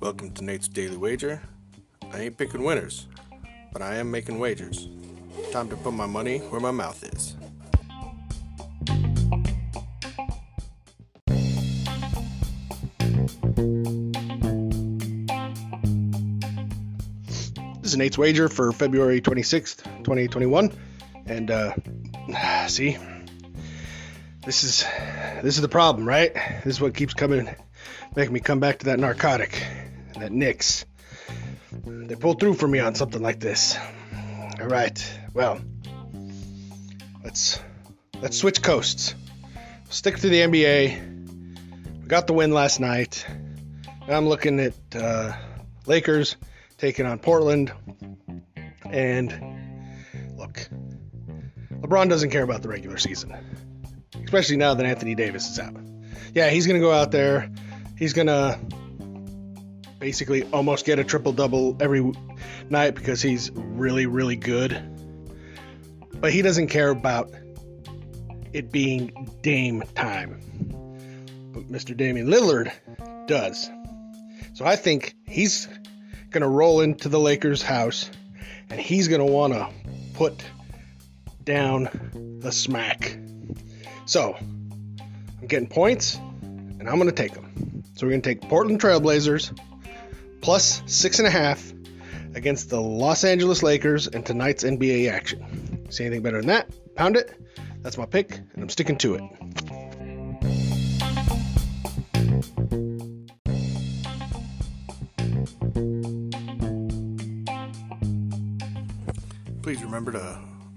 Welcome to Nate's Daily Wager. I ain't picking winners, but I am making wagers. Time to put my money where my mouth is. This is Nate's wager for February 26th, 2021. And uh see, this is this is the problem, right? This is what keeps coming making me come back to that narcotic that Knicks. They pull through for me on something like this. All right. Well, let's let's switch coasts. Stick to the NBA. We got the win last night. I'm looking at uh, Lakers taking on Portland. And look, LeBron doesn't care about the regular season, especially now that Anthony Davis is out. Yeah, he's going to go out there. He's going to basically almost get a triple double every night because he's really, really good. But he doesn't care about it being Dame time. But Mr. Damian Lillard does. So I think he's going to roll into the Lakers' house and he's going to want to put down the smack. So I'm getting points and I'm going to take them. So we're going to take Portland Trailblazers plus six and a half against the Los Angeles Lakers in tonight's NBA action. See anything better than that? Pound it. That's my pick, and I'm sticking to it. Please remember to